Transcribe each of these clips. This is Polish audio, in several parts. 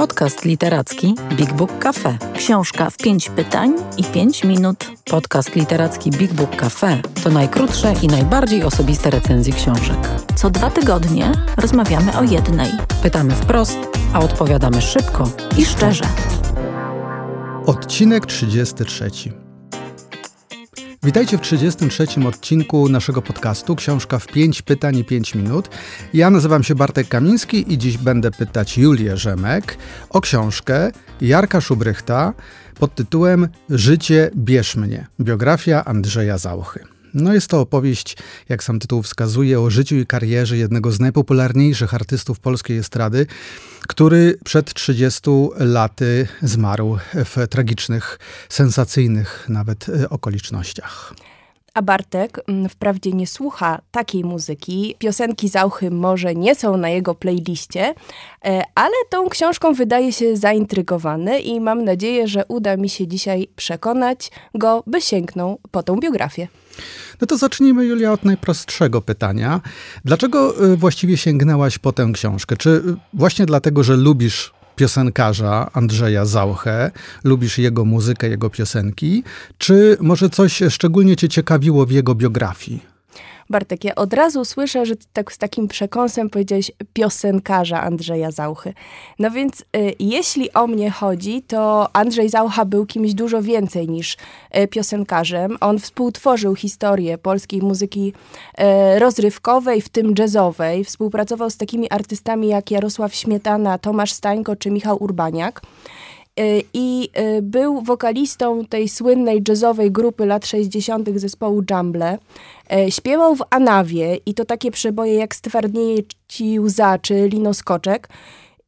Podcast literacki Big Book Cafe. Książka w pięć pytań i pięć minut. Podcast literacki Big Book Cafe to najkrótsze i najbardziej osobiste recenzje książek. Co dwa tygodnie rozmawiamy o jednej. Pytamy wprost, a odpowiadamy szybko I szczerze. Odcinek 33. Witajcie w 33 odcinku naszego podcastu Książka w 5 pytań i 5 minut. Ja nazywam się Bartek Kamiński i dziś będę pytać Julię Rzemek o książkę Jarka Szubrychta pod tytułem Życie bierz mnie. Biografia Andrzeja Zauchy. No jest to opowieść, jak sam tytuł wskazuje, o życiu i karierze jednego z najpopularniejszych artystów polskiej estrady, który przed 30 laty zmarł w tragicznych, sensacyjnych nawet e, okolicznościach. A Bartek mm, wprawdzie nie słucha takiej muzyki, piosenki Zauchy może nie są na jego playliście, e, ale tą książką wydaje się zaintrygowany i mam nadzieję, że uda mi się dzisiaj przekonać go, by sięgnął po tą biografię. No to zacznijmy, Julia, od najprostszego pytania. Dlaczego y, właściwie sięgnęłaś po tę książkę? Czy y, właśnie dlatego, że lubisz piosenkarza Andrzeja Zauchę, lubisz jego muzykę, jego piosenki, czy może coś szczególnie cię ciekawiło w jego biografii? Bartek, ja od razu słyszę, że tak z takim przekąsem powiedziałeś piosenkarza Andrzeja Zauchy. No więc y, jeśli o mnie chodzi, to Andrzej Zaucha był kimś dużo więcej niż y, piosenkarzem. On współtworzył historię polskiej muzyki y, rozrywkowej, w tym jazzowej. Współpracował z takimi artystami jak Jarosław Śmietana, Tomasz Stańko czy Michał Urbaniak. Y, i y, był wokalistą tej słynnej jazzowej grupy lat 60. zespołu Jumble. Y, śpiewał w Anawie i to takie przeboje jak Stwardnieje ci łza czy Lino Skoczek.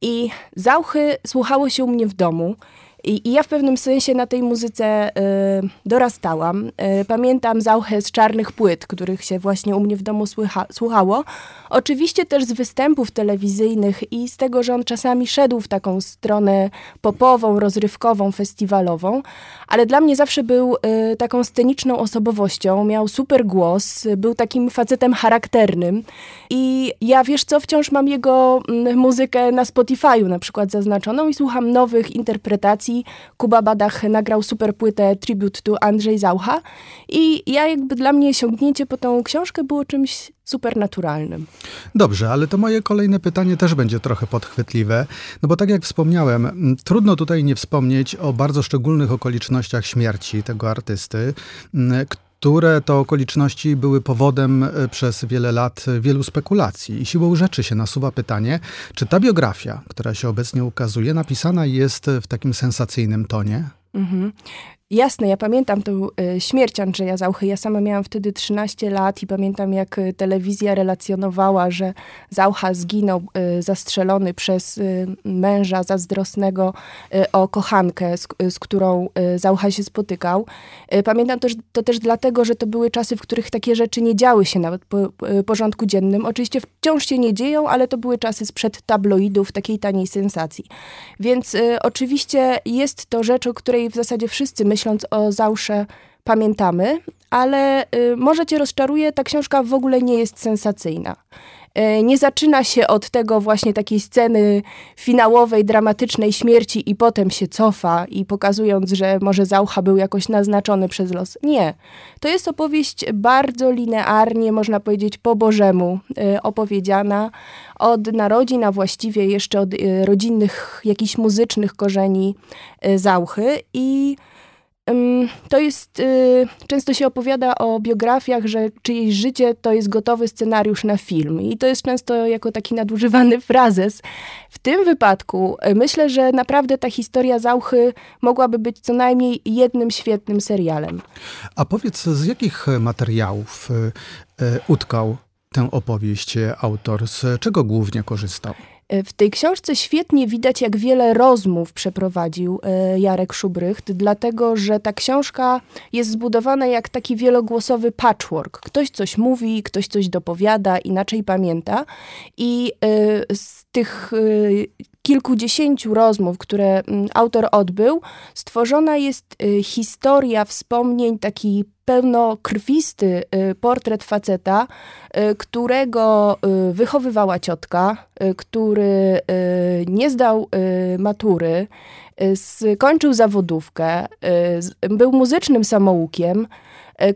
I Zauchy słuchało się u mnie w domu. I, I, ja w pewnym sensie na tej muzyce y, dorastałam. Y, pamiętam zauchę z czarnych płyt, których się właśnie u mnie w domu słycha, słuchało. Oczywiście też z występów telewizyjnych i z tego, że on czasami szedł w taką stronę popową, rozrywkową, festiwalową, ale dla mnie zawsze był y, taką sceniczną osobowością. Miał super głos, był takim facetem charakternym. I ja wiesz co, wciąż mam jego y, muzykę na Spotify'u na przykład zaznaczoną i słucham nowych interpretacji Kuba Badach nagrał super płytę Tribute to Andrzej Zaucha i ja jakby dla mnie sięgnięcie po tą książkę było czymś super naturalnym. Dobrze, ale to moje kolejne pytanie też będzie trochę podchwytliwe, no bo tak jak wspomniałem, trudno tutaj nie wspomnieć o bardzo szczególnych okolicznościach śmierci tego artysty, które to okoliczności były powodem e, przez wiele lat wielu spekulacji. I siłą rzeczy się nasuwa pytanie, czy ta biografia, która się obecnie ukazuje, napisana jest w takim sensacyjnym tonie? Mhm. Jasne, ja pamiętam tę y, śmierć Andrzeja Zauchy. Ja sama miałam wtedy 13 lat i pamiętam, jak y, telewizja relacjonowała, że Zaucha zginął y, zastrzelony przez męża zazdrosnego o kochankę, z, z którą Zaucha się spotykał. pamiętam też, to też dlatego, że to były czasy, w których takie rzeczy nie działy się nawet po porządku dziennym. Oczywiście wciąż się nie dzieją, ale to były czasy sprzed tabloidów, takiej taniej sensacji. Więc oczywiście jest to rzecz, o której w zasadzie wszyscy myślą, myśląc o Zausze, pamiętamy, ale y, może cię rozczaruje, ta książka w ogóle nie jest sensacyjna. Y, nie zaczyna się od tego właśnie takiej sceny finałowej, dramatycznej śmierci i potem się cofa i pokazując, że może Zaucha był jakoś naznaczony przez los. Nie. To jest opowieść bardzo linearnie, można powiedzieć po bożemu y, opowiedziana. Od narodzin, a właściwie jeszcze od y, rodzinnych, jakichś muzycznych korzeni y, Zauchy i to jest, y, często się opowiada o biografiach, że czyjeś życie to jest gotowy scenariusz na film. I to jest często jako taki nadużywany frazes. W tym wypadku y, myślę, że naprawdę ta historia Zauchy mogłaby być co najmniej jednym świetnym serialem. A powiedz, z jakich materiałów y, utkał tę opowieść autor? Z czego głównie korzystał? W tej książce świetnie widać, jak wiele rozmów przeprowadził e, Jarek Szubrycht, dlatego że ta książka jest zbudowana jak taki wielogłosowy patchwork. Ktoś coś mówi, ktoś coś dopowiada, inaczej pamięta. I e, z tych e, kilkudziesięciu rozmów, które mm, autor odbył, stworzona jest historia wspomnień, taki pełnokrwisty portret faceta, którego wychowywała ciotka, który nie zdał matury, skończył zawodówkę, był muzycznym samoukiem,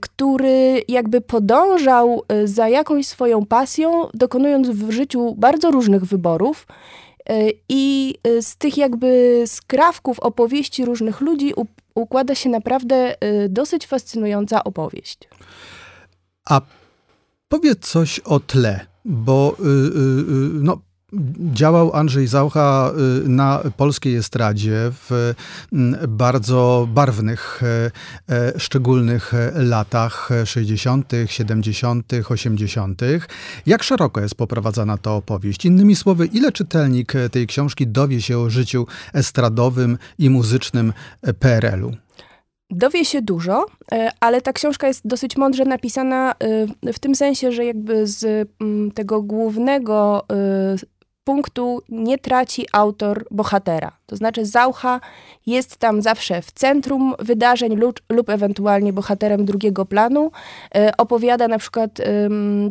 który jakby podążał za jakąś swoją pasją, dokonując w życiu bardzo różnych wyborów. I z tych jakby skrawków opowieści różnych ludzi układa się naprawdę dosyć fascynująca opowieść. A powiedz coś o tle, bo y, y, y, no, Działał Andrzej Zaucha y, na polskiej estradzie w mm, bardzo barwnych, e, e, szczególnych latach 60., 70., 80. Jak szeroko jest poprowadzana ta opowieść? Innymi słowy, ile czytelnik tej książki dowie się o życiu estradowym i muzycznym PRL-u? Dowie się dużo, e, ale ta książka jest dosyć mądrze napisana w tym sensie, że jakby z mm, tego głównego punktu nie traci autor bohatera. To znaczy Zaucha jest tam zawsze w centrum wydarzeń lub, lub ewentualnie bohaterem drugiego planu. E, opowiada na przykład e,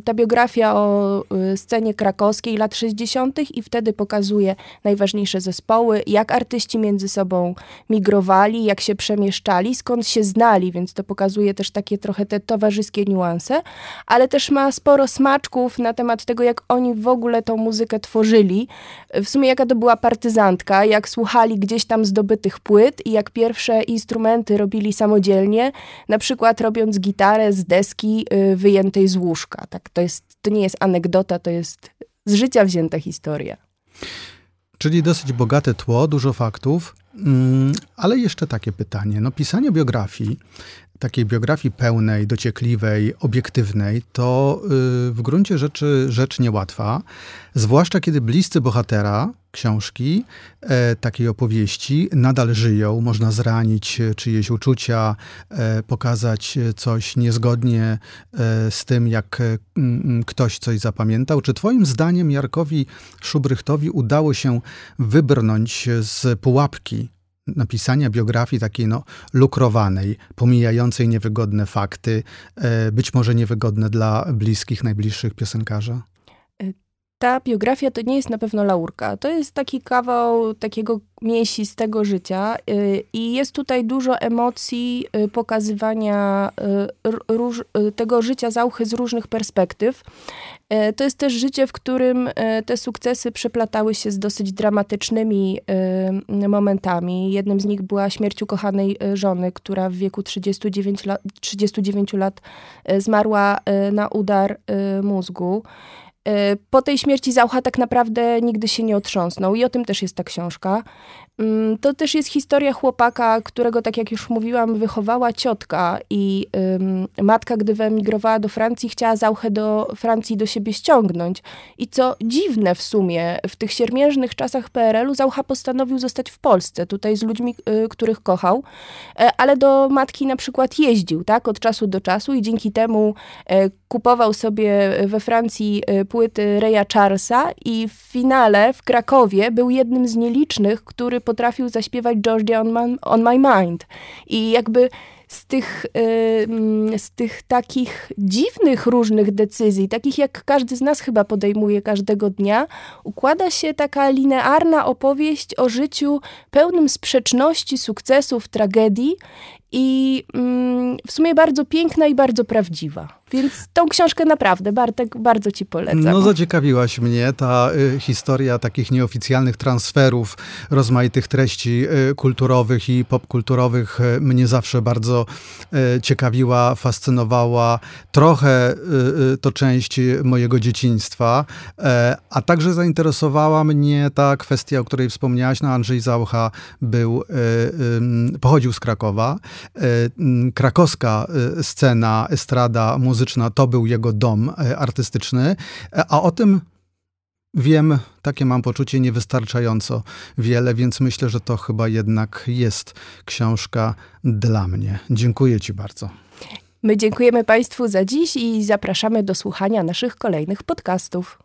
ta biografia o e, scenie krakowskiej lat 60. i wtedy pokazuje najważniejsze zespoły, jak artyści między sobą migrowali, jak się przemieszczali, skąd się znali, więc to pokazuje też takie trochę te towarzyskie niuanse, ale też ma sporo smaczków na temat tego, jak oni w ogóle tą muzykę tworzyli. W sumie jaka to była partyzantka, jak słuchali słuchali gdzieś tam zdobytych płyt i jak pierwsze instrumenty robili samodzielnie, na przykład robiąc gitarę z deski y, wyjętej z łóżka. Tak, to, jest, to nie jest anegdota, to jest z życia wzięta historia. Czyli dosyć bogate tło, dużo faktów, ale jeszcze takie pytanie. No, pisanie biografii takiej biografii pełnej, dociekliwej, obiektywnej, to y, w gruncie rzeczy rzecz niełatwa, zwłaszcza kiedy bliscy bohatera książki, e, takiej opowieści nadal żyją. Można zranić czyjeś uczucia, e, pokazać coś niezgodnie e, z tym, jak ktoś coś zapamiętał. Czy twoim zdaniem Jarkowi Szubrychtowi udało się wybrnąć z pułapki napisania biografii takiej no, lukrowanej, pomijającej niewygodne fakty, e, być może niewygodne dla bliskich, najbliższych piosenkarza? Ta biografia to nie jest na pewno laurka. To jest taki kawał takiego mięsistego życia y, i jest tutaj dużo emocji, y, pokazywania y, róż, tego życia Zauchy z różnych perspektyw. To jest też życie, w którym te sukcesy przeplatały się z dosyć dramatycznymi momentami. Jednym z nich była śmierć ukochanej żony, która w wieku 39 lat, 39 lat zmarła na udar mózgu. Y, po tej śmierci Zaucha tak naprawdę nigdy się nie otrząsnął i o tym też jest ta książka. Mm, to też jest historia chłopaka, którego, tak jak już mówiłam, wychowała ciotka i matka, gdy wyemigrowała do Francji, chciała Zauchę do Francji do siebie ściągnąć. I co dziwne w sumie, w tych siermiężnych czasach PRL-u Zaucha postanowił zostać w Polsce, tutaj z ludźmi, y, których kochał, e, ale do matki na przykład jeździł, tak, od czasu do czasu i dzięki temu e, kupował sobie we Francji e, płyty Reya Charlesa i w finale w Krakowie był jednym z nielicznych, który potrafił zaśpiewać Georgia on my, on my Mind. I jakby z tych, yy, z tych takich dziwnych różnych decyzji, takich jak każdy z nas chyba podejmuje każdego dnia, układa się taka linearna opowieść o życiu pełnym sprzeczności, sukcesów, tragedii i mm, w sumie bardzo piękna i bardzo prawdziwa. Więc tą książkę naprawdę, Bartek, bardzo ci polecam. No zaciekawiłaś mnie ta y, historia takich nieoficjalnych transferów rozmaitych treści y, kulturowych i popkulturowych y, mnie zawsze bardzo y, ciekawiła, fascynowała. Trochę y, y, to część mojego dzieciństwa, e, a także zainteresowała mnie ta kwestia, o której wspomniałaś. No Andrzej Zaucha był, pochodził z Krakowa. E, krakowska e, scena, estrada muzyczna to był jego dom e, artystyczny, a o tym wiem, takie mam poczucie, niewystarczająco wiele, więc myślę, że to chyba jednak jest książka dla mnie. Dziękuję Ci bardzo. My dziękujemy Państwu za dziś i zapraszamy do słuchania naszych kolejnych podcastów.